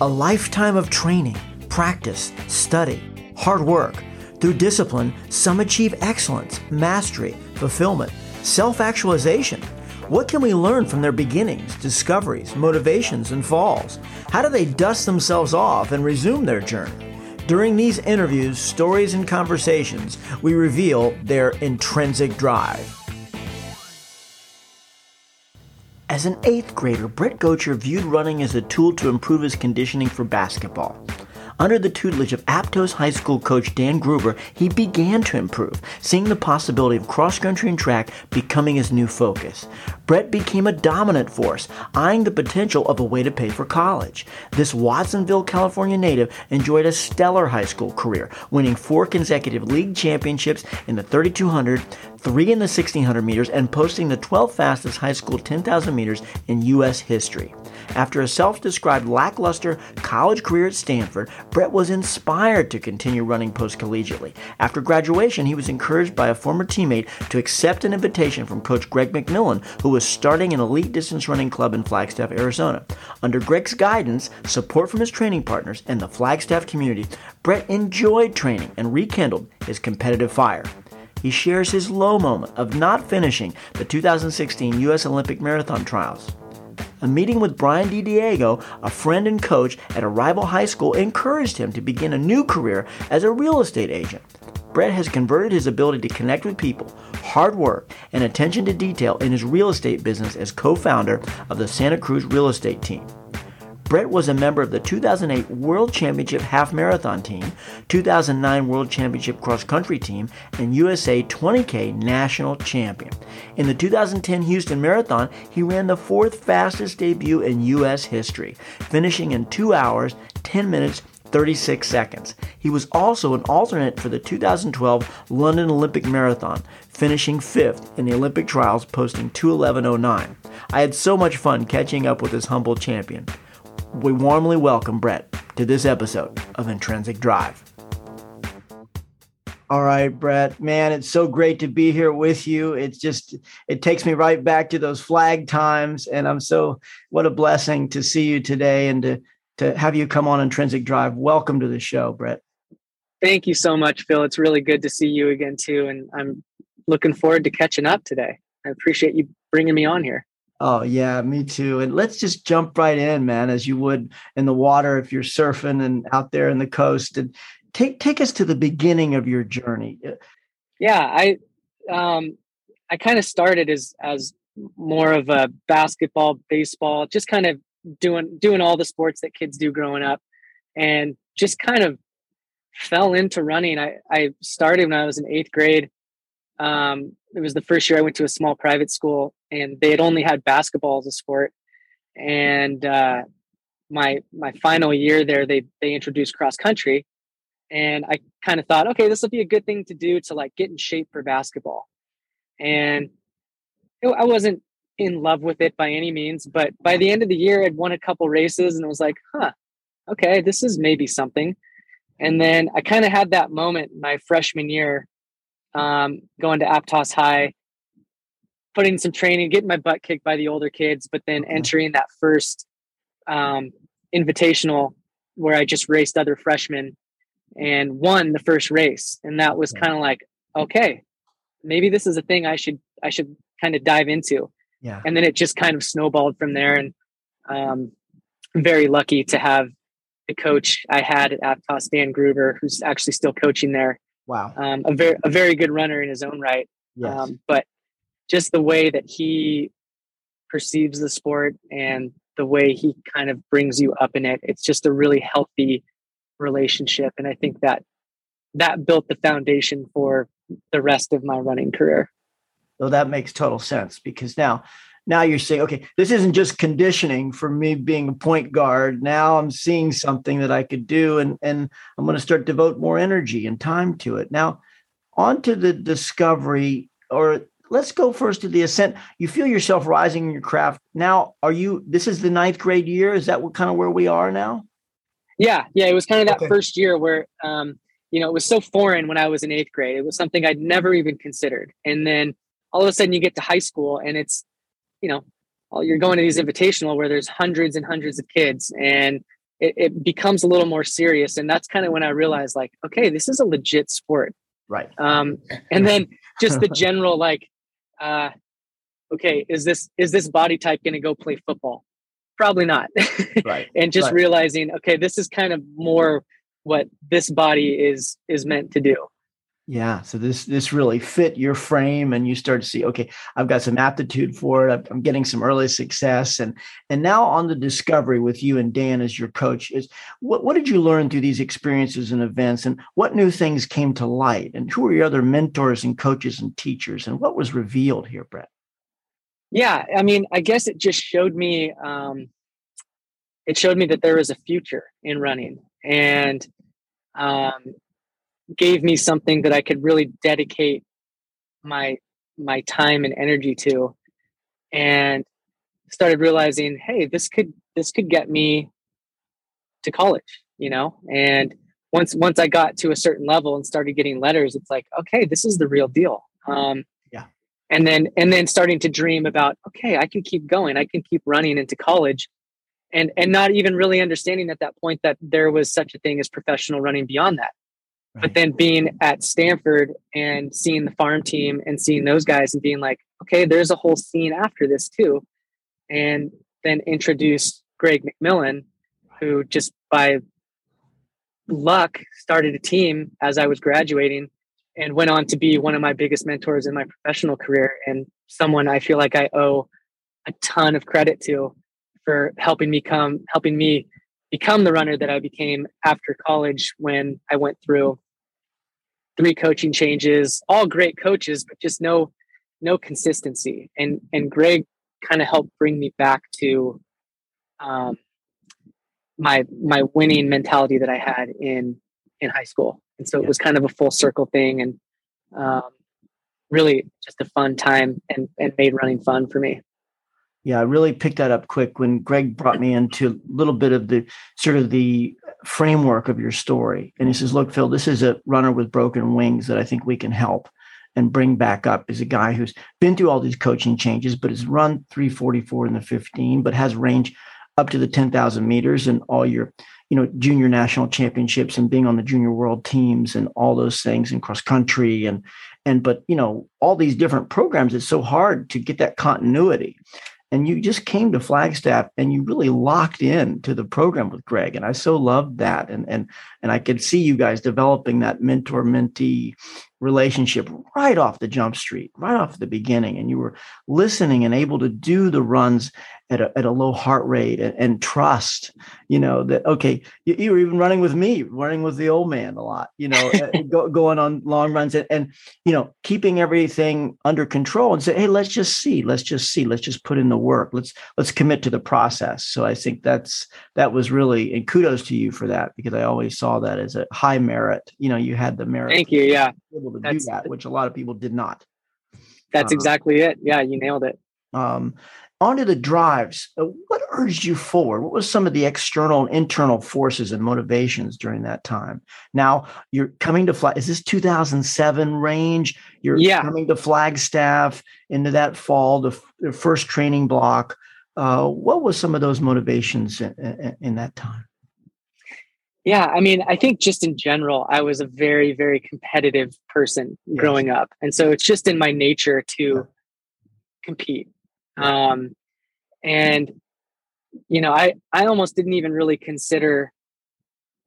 A lifetime of training, practice, study, hard work. Through discipline, some achieve excellence, mastery, fulfillment, self actualization. What can we learn from their beginnings, discoveries, motivations, and falls? How do they dust themselves off and resume their journey? During these interviews, stories, and conversations, we reveal their intrinsic drive. As an eighth grader, Brett Gotcher viewed running as a tool to improve his conditioning for basketball. Under the tutelage of Aptos High School coach Dan Gruber, he began to improve, seeing the possibility of cross country and track becoming his new focus. Brett became a dominant force, eyeing the potential of a way to pay for college. This Watsonville, California native enjoyed a stellar high school career, winning four consecutive league championships in the 3200, three in the 1600 meters, and posting the 12th fastest high school 10,000 meters in U.S. history. After a self described lackluster college career at Stanford, Brett was inspired to continue running post collegiately. After graduation, he was encouraged by a former teammate to accept an invitation from coach Greg McMillan, who was starting an elite distance running club in Flagstaff, Arizona. Under Greg's guidance, support from his training partners, and the Flagstaff community, Brett enjoyed training and rekindled his competitive fire he shares his low moment of not finishing the 2016 U.S. Olympic Marathon trials. A meeting with Brian DiDiego, a friend and coach at a rival high school, encouraged him to begin a new career as a real estate agent. Brett has converted his ability to connect with people, hard work, and attention to detail in his real estate business as co founder of the Santa Cruz real estate team. Brett was a member of the 2008 World Championship Half Marathon team, 2009 World Championship Cross Country team, and USA 20K National Champion. In the 2010 Houston Marathon, he ran the fourth fastest debut in U.S. history, finishing in 2 hours, 10 minutes, 36 seconds. He was also an alternate for the 2012 London Olympic Marathon, finishing fifth in the Olympic trials, posting 211.09. I had so much fun catching up with this humble champion we warmly welcome Brett to this episode of Intrinsic Drive. All right, Brett, man, it's so great to be here with you. It's just, it takes me right back to those flag times. And I'm so, what a blessing to see you today and to, to have you come on Intrinsic Drive. Welcome to the show, Brett. Thank you so much, Phil. It's really good to see you again, too. And I'm looking forward to catching up today. I appreciate you bringing me on here. Oh yeah, me too. And let's just jump right in, man, as you would in the water if you're surfing and out there in the coast. And take take us to the beginning of your journey. Yeah, I um I kind of started as as more of a basketball, baseball, just kind of doing doing all the sports that kids do growing up and just kind of fell into running. I I started when I was in 8th grade. Um it was the first year I went to a small private school and they had only had basketball as a sport. And uh, my my final year there, they they introduced cross country, and I kind of thought, okay, this will be a good thing to do to like get in shape for basketball. And it, I wasn't in love with it by any means, but by the end of the year, I'd won a couple races, and it was like, huh, okay, this is maybe something. And then I kind of had that moment my freshman year um, going to Aptos High, putting some training, getting my butt kicked by the older kids, but then mm-hmm. entering that first um, invitational where I just raced other freshmen and won the first race. And that was kind of like, okay, maybe this is a thing I should I should kind of dive into. Yeah. And then it just kind of snowballed from there. And um, I'm very lucky to have the coach I had at Aptos, Dan Gruber, who's actually still coaching there. Wow. Um, a very a very good runner in his own right. Yes. Um, but just the way that he perceives the sport and the way he kind of brings you up in it, it's just a really healthy relationship. And I think that that built the foundation for the rest of my running career. So that makes total sense because now now you're saying, okay, this isn't just conditioning for me being a point guard. Now I'm seeing something that I could do and, and I'm going to start devote more energy and time to it. Now, on to the discovery, or let's go first to the ascent. You feel yourself rising in your craft. Now, are you, this is the ninth grade year. Is that what kind of where we are now? Yeah. Yeah. It was kind of that okay. first year where, um, you know, it was so foreign when I was in eighth grade. It was something I'd never even considered. And then all of a sudden you get to high school and it's you know, you're going to these invitational where there's hundreds and hundreds of kids and it, it becomes a little more serious. And that's kind of when I realized like, okay, this is a legit sport. Right. Um, and then just the general like, uh, okay, is this is this body type going to go play football? Probably not. Right. and just right. realizing, okay, this is kind of more what this body is is meant to do. Yeah. So this this really fit your frame, and you start to see, okay, I've got some aptitude for it. I'm getting some early success, and and now on the discovery with you and Dan as your coach is what what did you learn through these experiences and events, and what new things came to light, and who are your other mentors and coaches and teachers, and what was revealed here, Brett? Yeah, I mean, I guess it just showed me. Um, it showed me that there was a future in running, and um, gave me something that I could really dedicate my my time and energy to and started realizing hey this could this could get me to college you know? And once once I got to a certain level and started getting letters it's like okay this is the real deal. Um yeah. and then and then starting to dream about okay I can keep going. I can keep running into college. And and not even really understanding at that point that there was such a thing as professional running beyond that but then being at Stanford and seeing the farm team and seeing those guys and being like, okay, there's a whole scene after this too. And then introduced Greg McMillan, who just by luck started a team as I was graduating and went on to be one of my biggest mentors in my professional career and someone I feel like I owe a ton of credit to for helping me come helping me become the runner that I became after college when I went through three coaching changes, all great coaches, but just no no consistency. And and Greg kind of helped bring me back to um, my my winning mentality that I had in in high school. And so it was kind of a full circle thing, and um, really just a fun time, and and made running fun for me. Yeah, I really picked that up quick when Greg brought me into a little bit of the sort of the framework of your story. And he says, Look, Phil, this is a runner with broken wings that I think we can help and bring back up is a guy who's been through all these coaching changes, but has run 344 in the 15, but has range up to the 10,000 meters and all your, you know, junior national championships and being on the junior world teams and all those things and cross country and, and, but, you know, all these different programs, it's so hard to get that continuity and you just came to Flagstaff and you really locked in to the program with Greg. And I so loved that. And and and I could see you guys developing that mentor mentee relationship right off the jump street, right off the beginning. And you were listening and able to do the runs at a, at a low heart rate and, and trust, you know, that, okay, you, you, were even running with me, running with the old man a lot, you know, uh, go, going on long runs and, and, you know, keeping everything under control and say, Hey, let's just see, let's just see, let's just put in the work. Let's, let's commit to the process. So I think that's, that was really, and kudos to you for that, because I always saw that as a high merit, you know, you had the merit. Thank you. Yeah. Able to that's, do that, which a lot of people did not. That's uh, exactly it. Yeah. You nailed it. Um, onto the drives, uh, what urged you forward? What was some of the external and internal forces and motivations during that time? Now you're coming to fly. Is this 2007 range? You're yeah. coming to Flagstaff into that fall, the, the first training block. Uh, what was some of those motivations in, in, in that time? Yeah, I mean, I think just in general, I was a very, very competitive person yes. growing up. And so it's just in my nature to compete um, and you know, I I almost didn't even really consider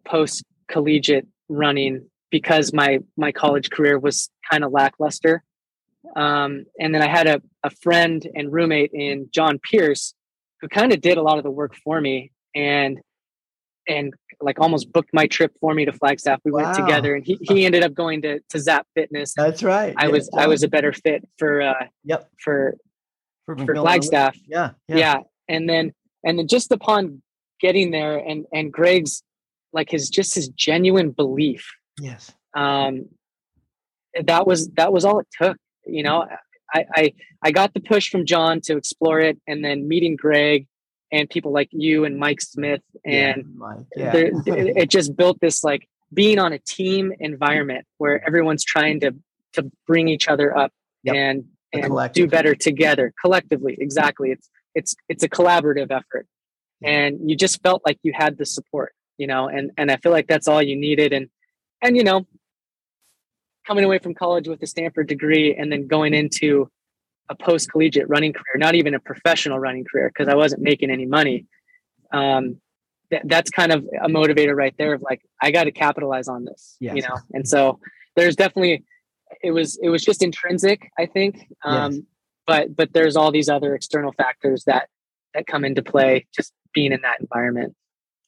post collegiate running because my my college career was kind of lackluster. Um, and then I had a, a friend and roommate in John Pierce who kind of did a lot of the work for me and and like almost booked my trip for me to Flagstaff. We wow. went together and he, he ended up going to, to Zap Fitness. That's right. I yeah, was I was a better fit for uh yep for for, for Flagstaff. Yeah, yeah, yeah, and then and then just upon getting there, and and Greg's like his just his genuine belief. Yes. Um, that was that was all it took. You know, I I I got the push from John to explore it, and then meeting Greg and people like you and Mike Smith, and yeah, yeah. it just built this like being on a team environment where everyone's trying to to bring each other up yep. and and do better together collectively exactly it's it's it's a collaborative effort and you just felt like you had the support, you know, and and I feel like that's all you needed. And and you know, coming away from college with a Stanford degree and then going into a post collegiate running career, not even a professional running career, because I wasn't making any money. Um, th- that's kind of a motivator right there of like, I got to capitalize on this, yes. you know? And so there's definitely, it was, it was just intrinsic, I think. Um, yes. but, but there's all these other external factors that, that come into play just being in that environment.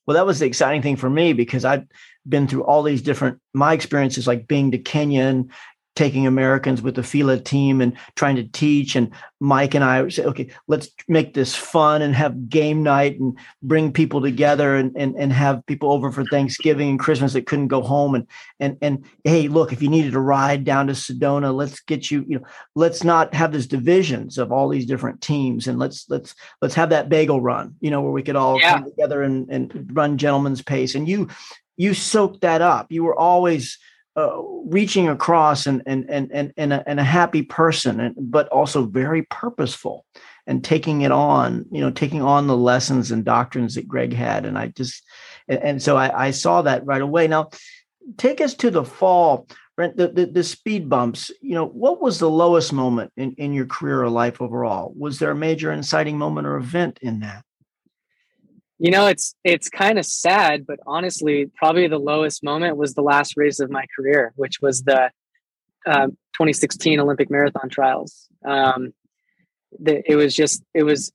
Well, that was the exciting thing for me because I'd been through all these different my experiences, like being to Kenya and taking Americans with the Fila team and trying to teach. And Mike and I would say, okay, let's make this fun and have game night and bring people together and, and, and have people over for Thanksgiving and Christmas that couldn't go home. And, and, and hey, look, if you needed a ride down to Sedona, let's get you, you know, let's not have this divisions of all these different teams. And let's, let's, let's have that bagel run, you know, where we could all yeah. come together and, and run gentleman's pace. And you, you soaked that up. You were always, uh, reaching across and and and and and a, and a happy person, and, but also very purposeful and taking it on. You know, taking on the lessons and doctrines that Greg had, and I just and, and so I, I saw that right away. Now, take us to the fall. The, the, the speed bumps, you know, what was the lowest moment in, in your career or life overall? Was there a major inciting moment or event in that? You know, it's it's kind of sad, but honestly, probably the lowest moment was the last race of my career, which was the uh, 2016 Olympic marathon trials. Um, the, it was just it was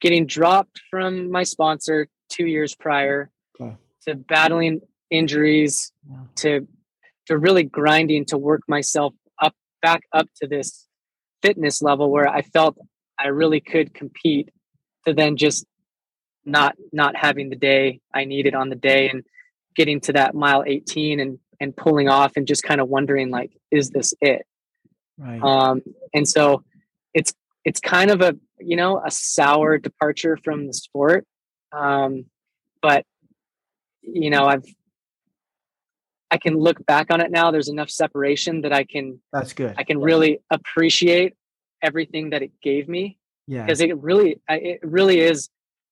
getting dropped from my sponsor two years prior okay. to battling injuries yeah. to to really grinding to work myself up back up to this fitness level where I felt I really could compete to then just not not having the day I needed on the day and getting to that mile 18 and and pulling off and just kind of wondering like is this it? Right. Um and so it's it's kind of a you know a sour departure from the sport um but you know i've i can look back on it now there's enough separation that i can that's good. I can really appreciate everything that it gave me. Yeah. Because it really it really is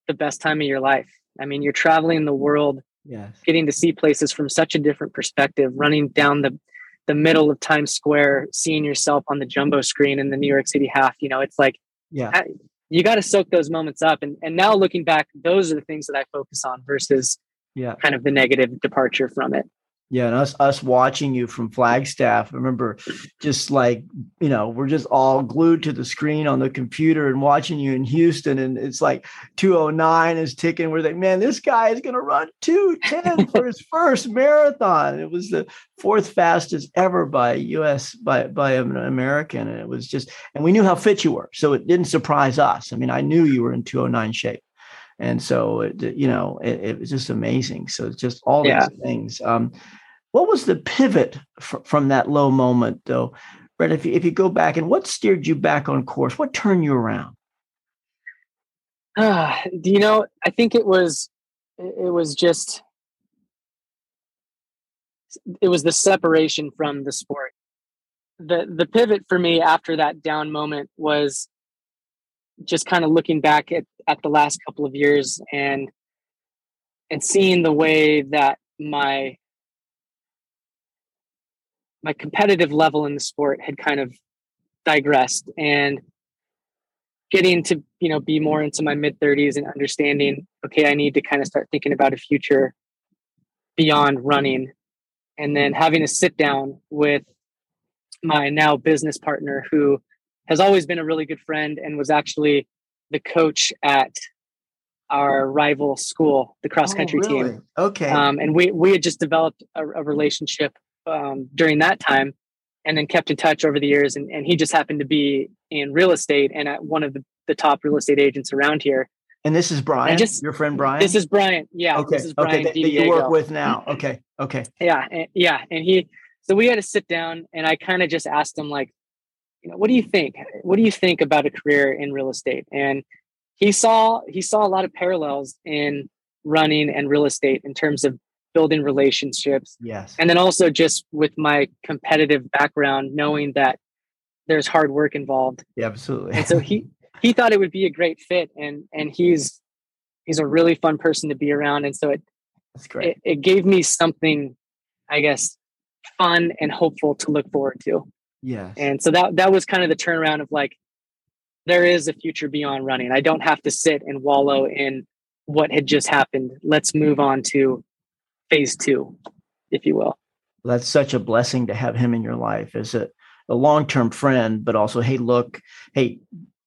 the best time of your life. I mean, you're traveling the world, yes. getting to see places from such a different perspective, running down the the middle of Times Square, seeing yourself on the jumbo screen in the New York City half. You know, it's like, yeah, you got to soak those moments up. And and now looking back, those are the things that I focus on versus yeah, kind of the negative departure from it. Yeah, and us us watching you from Flagstaff. I remember just like, you know, we're just all glued to the screen on the computer and watching you in Houston. And it's like 209 is ticking. We're like, man, this guy is gonna run 210 for his first marathon. It was the fourth fastest ever by US by by an American. And it was just and we knew how fit you were. So it didn't surprise us. I mean, I knew you were in 209 shape and so it, you know it, it, was just amazing so it's just all yeah. these things um, what was the pivot fr- from that low moment, though, Brett? If you, if you go back and what steered you back on course? What turned you around? Uh, do you know? I think it was it was just it was the separation from the sport. The the pivot for me after that down moment was just kind of looking back at, at the last couple of years and and seeing the way that my my competitive level in the sport had kind of digressed and getting to you know be more into my mid 30s and understanding okay i need to kind of start thinking about a future beyond running. And then having a sit down with my now business partner who has always been a really good friend and was actually the coach at our rival school the cross country oh, really? team okay. Um, and we we had just developed a, a relationship um, during that time and then kept in touch over the years. And, and he just happened to be in real estate and at one of the, the top real estate agents around here. And this is Brian, just, your friend Brian. This is Brian. Yeah. Okay. This is Brian okay. That, you work with now. Okay. Okay. Yeah. And, yeah. And he, so we had to sit down and I kind of just asked him like, you know, what do you think? What do you think about a career in real estate? And he saw, he saw a lot of parallels in running and real estate in terms of building relationships. Yes. And then also just with my competitive background, knowing that there's hard work involved. Yeah, absolutely. and so he he thought it would be a great fit and and he's he's a really fun person to be around. And so it, That's great. it, it gave me something, I guess, fun and hopeful to look forward to. Yeah. And so that that was kind of the turnaround of like, there is a future beyond running. I don't have to sit and wallow in what had just happened. Let's move on to phase two, if you will. that's such a blessing to have him in your life as a, a long-term friend but also hey look hey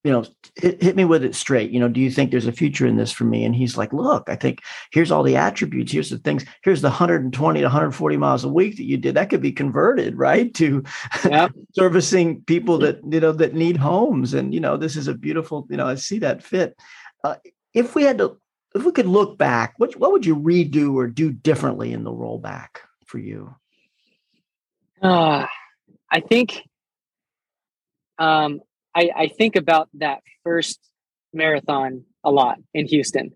you know hit, hit me with it straight. You know do you think there's a future in this for me? And he's like look i think here's all the attributes. Here's the things. Here's the 120 to 140 miles a week that you did. That could be converted right to Yeah. servicing people that you know that need homes. And you know this is a beautiful you know i see that fit. Uh, if we had to if we could look back what what would you redo or do differently in the rollback for you Uh, I think um, I, I think about that first marathon a lot in Houston.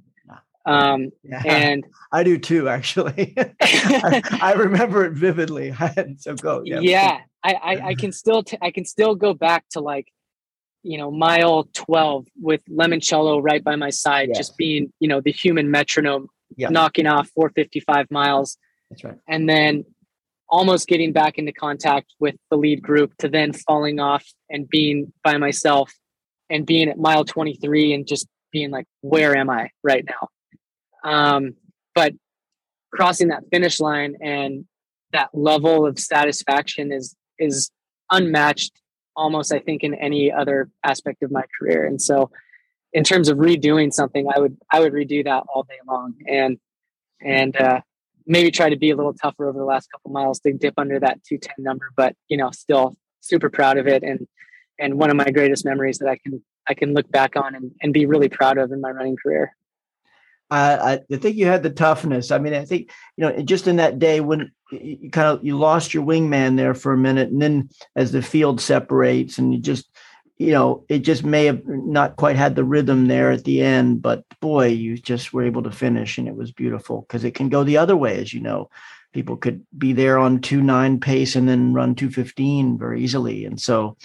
Um, yeah and I do too, actually. I, I remember it vividly. so go. yeah, I, I, I can still t- I can still go back to like you know mile 12 with Lemoncello right by my side Yes. just being you know the human metronome Yeah. knocking off 455 miles That's right. and then almost getting back into contact with the lead group to then falling off and being by myself and being at mile 23 and just being like where am i right now um, but crossing that finish line and that level of satisfaction is is unmatched almost i think in any other aspect of my career and so in terms of redoing something i would i would redo that all day long and and uh maybe try to be a little tougher over the last couple miles to dip under that 210 number but you know still super proud of it and and one of my greatest memories that i can i can look back on and, and be really proud of in my running career I, I think you had the toughness. I mean, I think you know, just in that day when you, kind of you lost your wingman there for a minute, and then as the field separates, and you just, you know, it just may have not quite had the rhythm there at the end, but boy, you just were able to finish, and it was beautiful because it can go the other way, as you know. People could be there on two nine pace and then run two fifteen very easily, and so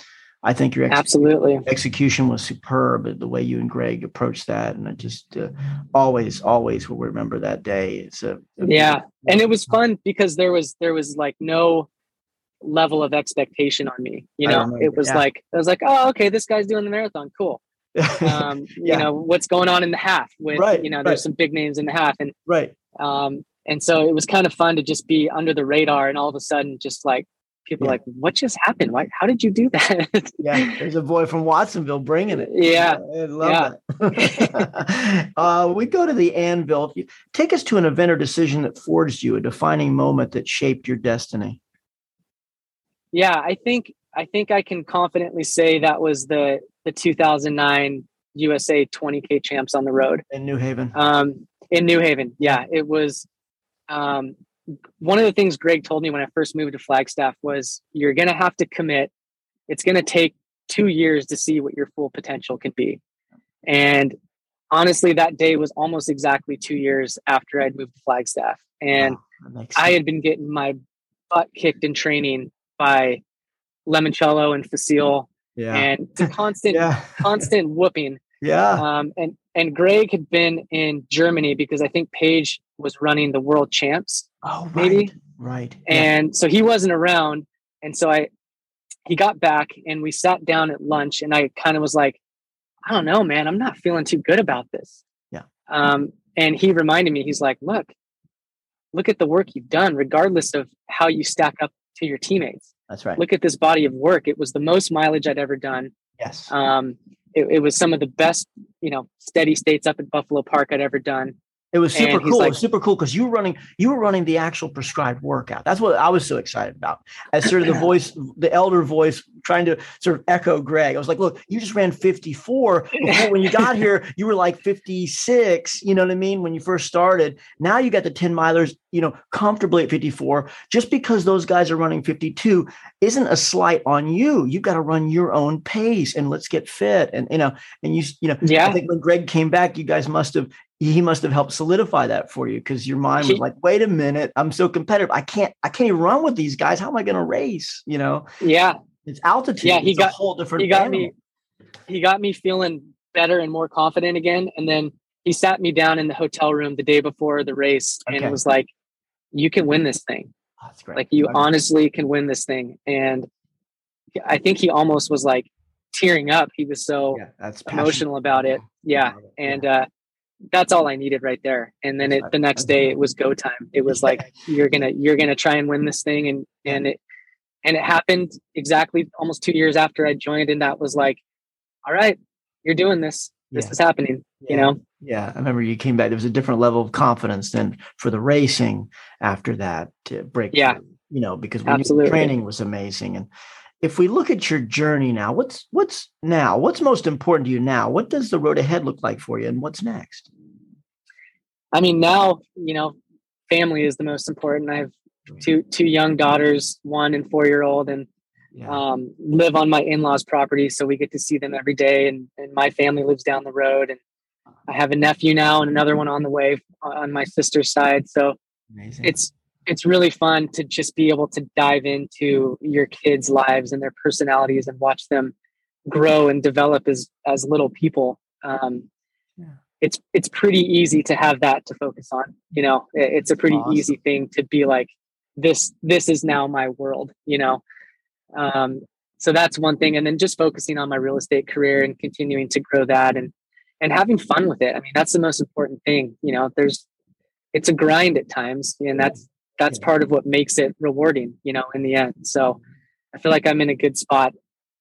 I think your ex- absolutely execution was superb the way you and greg approached that and i just uh, always always will remember that day it's a, a yeah and it was fun because there was there was like no level of expectation on me you know it was yeah. like i was like oh okay this guy's doing the marathon cool um Yeah. you know what's going on in the half with Right, you know right. there's some big names in the half and right um and so it was kind of fun to just be under the radar and all of a sudden just like people Yeah. like what just happened? Why how did you do that? Yeah there's a boy from watsonville bringing it. Yeah. I love that. Uh, we go to the anvil. Take us to an event or decision that forged you a defining moment that shaped your destiny. Yeah i think i think i can confidently say that was the the 2009 usa 20k champs on the road. In new haven. Um, in New Haven. Yeah, it was um, one of the things Greg told me when I first moved to Flagstaff was you're going to have to commit. It's going to take two years to see what your full potential can be. And honestly, that day was almost exactly two years after I'd moved to Flagstaff. And Wow, I had been getting my butt kicked in training by Lemoncello and Fasil. Yeah. And constant, yeah. constant whooping. Yeah. Um, and and Greg had been in Germany because I think Paige was running the world champs, oh right maybe. right yeah. and so he wasn't around. And so I, he got back and we sat down at lunch, and I kind of was like, I don't know, man, I'm not feeling too good about this. Yeah. Um, and he reminded me, he's like, look, look at the work you've done, regardless of how you stack up to your teammates. that's right Look at this body of work. It was the most mileage I'd ever done. yes Um, it, it was some of the best, you know, steady states up at Buffalo Park I'd ever done. It was super cool. it like- was super cool because you were running, you were running the actual prescribed workout. That's what I was so excited about. As sort of the voice, the elder voice, trying to sort of echo Greg. I was like, "Look, you just ran 54. Before, when you got here, you were like 56. You know what I mean? When you first started, now you got the 10 milers, you know, comfortably at 54. Just because those guys are running 52 isn't a slight on you. You've got to run your own pace and let's get fit. And you know, and you, you know, yeah. I think when Greg came back, you guys must have he must have helped solidify that for you because your mind was like, wait a minute, I'm so competitive. I can't, I can't even run with these guys. How am I going to race? You know, Yeah. it's altitude. Yeah, he It's got- a whole different. He got animal. me, he got me feeling better and more confident again. And then he sat me down in the hotel room the day before the race okay. and was like, "You can win this thing. Oh, that's great. Like you honestly can win this thing." And I think he almost was like tearing up. He was so yeah, that's emotional about it. Yeah, and uh, that's all I needed right there. And then it, the next day it was go time. It was like you're gonna you're gonna try and win this thing, and and it and it happened exactly almost two years after I joined, and that was like, all right, you're doing this. This yeah. is happening. Yeah. You know. Yeah, I remember you came back. There was a different level of confidence than for the racing after that to break. Yeah. Through, you know, because Absolutely. training was amazing. And if we look at your journey now, what's what's now? What's most important to you now? What does the road ahead look like for you, and what's next? I mean, now you know, family is the most important. I have two two young daughters, one and four year old, and yeah. um, live on my in laws' property, so we get to see them every day. And, and my family lives down the road, and I have a nephew now and another one on the way on my sister's side. So Amazing. it's it's really fun to just be able to dive into your kids' lives and their personalities and watch them grow and develop as as little people. Um, yeah. It's it's pretty easy to have that to focus on. You know, it's a pretty awesome. easy thing to be like, this this is now my world. You know, um, so that's one thing, and then just focusing on my real estate career and continuing to grow that and and having fun with it. I mean, that's the most important thing. You know, there's it's a grind at times, and that's that's part of what makes it rewarding. You know, in the end. So I feel like I'm in a good spot,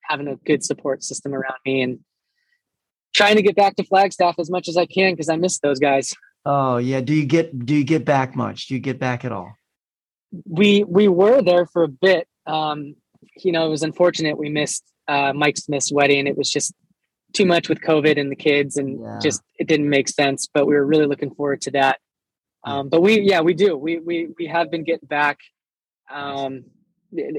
having a good support system around me, and trying to get back to Flagstaff as much as I can because I miss those guys. Oh yeah. Do you get do you get back much? Do you get back at all? We we were there for a bit. Um, you know, it was unfortunate we missed uh, Mike Smith's wedding. It was just too much with COVID and the kids, and yeah. just it didn't make sense. But we were really looking forward to that. Um, but we, yeah, we do. We we we have been getting back um,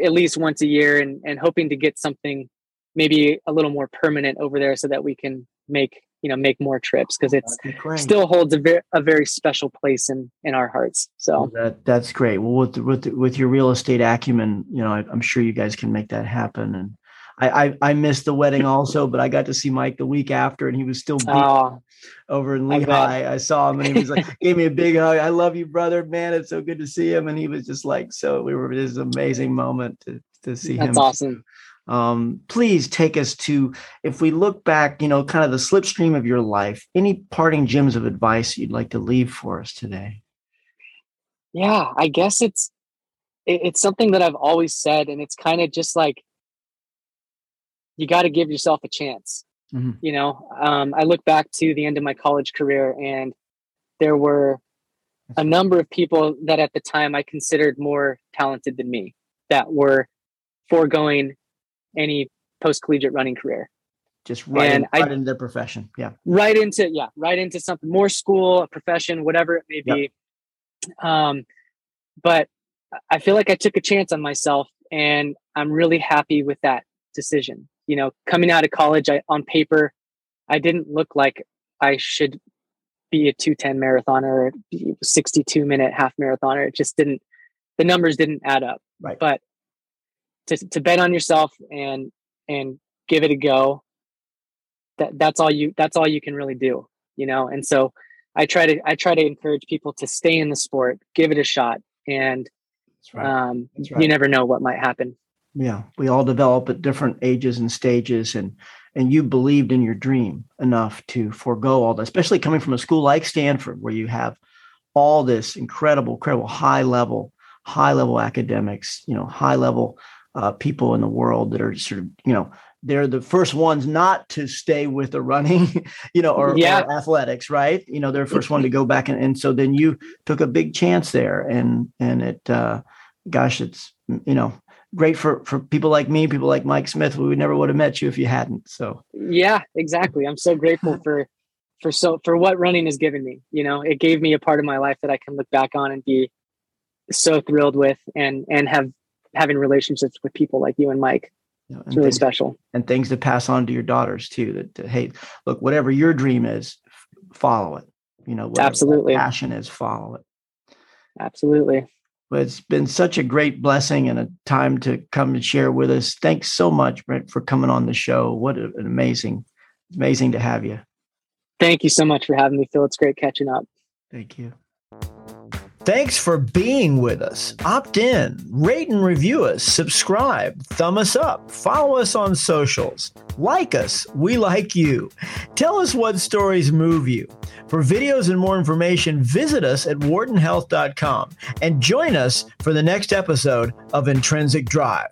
at least once a year, and and hoping to get something maybe a little more permanent over there, so that we can make you know make more trips because it still holds a very a very special place in in our hearts. So well, that that's great. Well, with with with your real estate acumen, you know, I, am sure you guys can make that happen. And I, I, I missed the wedding also, but I got to see Mike the week after, and he was still oh, over in Lehi. I, I, saw him, and he was like, gave me a big hug. I love you, brother. Man, it's so good to see him. And he was just like, so we were. This amazing moment to to see That's him. That's awesome. Um, please take us to, if we look back, you know, kind of the slipstream of your life. Any parting gems of advice you'd like to leave for us today? Yeah, I guess it's it's something that I've always said, and it's kind of just like you got to give yourself a chance. Mm-hmm. You know, um, I look back to the end of my college career, and there were a number of people that at the time I considered more talented than me that were foregoing any post collegiate running career. Just right, in, right I, into their profession. Yeah. Right into, yeah, right into something more school, a profession, whatever it may be. Yep. Um, but I feel like I took a chance on myself and I'm really happy with that decision you know, coming out of college, I on paper, I didn't look like I should be a 210 marathoner, 62 minute half marathoner. It just didn't, the numbers didn't add up. Right. But to, to bet on yourself and, and give it a go, that that's all you, that's all you can really do, you know? And so I try to, I try to encourage people to stay in the sport, give it a shot. And, right. um, right. you never know what might happen yeah we all develop at different ages and stages and and you believed in your dream enough to forego all that especially coming from a school like stanford where you have all this incredible incredible high level high level academics you know high level uh, people in the world that are sort of you know they're the first ones not to stay with the running you know or, yeah. or athletics right you know they're the first one to go back and, and so then you took a big chance there and and it uh gosh it's you know great for for people like me, people like Mike Smith. We would never would have met you if you hadn't. So yeah, exactly. I'm so grateful for for so for what running has given me. You know, it gave me a part of my life that I can look back on and be so thrilled with, and and have having relationships with people like you and Mike. it's really things, special. And things to pass on to your daughters too. That, that hey, look, whatever your dream is, follow it. You know, absolutely passion is, follow it. Absolutely. But it's been such a great blessing and a time to come and share with us. Thanks so much, Brent, for coming on the show. What an amazing, amazing to have you. Thank you so much for having me, Phil. It's great catching up. Thank you. Thanks for being with us. Opt in, rate and review us, subscribe, thumb us up, follow us on socials, like us. We like you. Tell us what stories move you. For videos and more information, visit us at whartonhealth.com and join us for the next episode of Intrinsic Drive.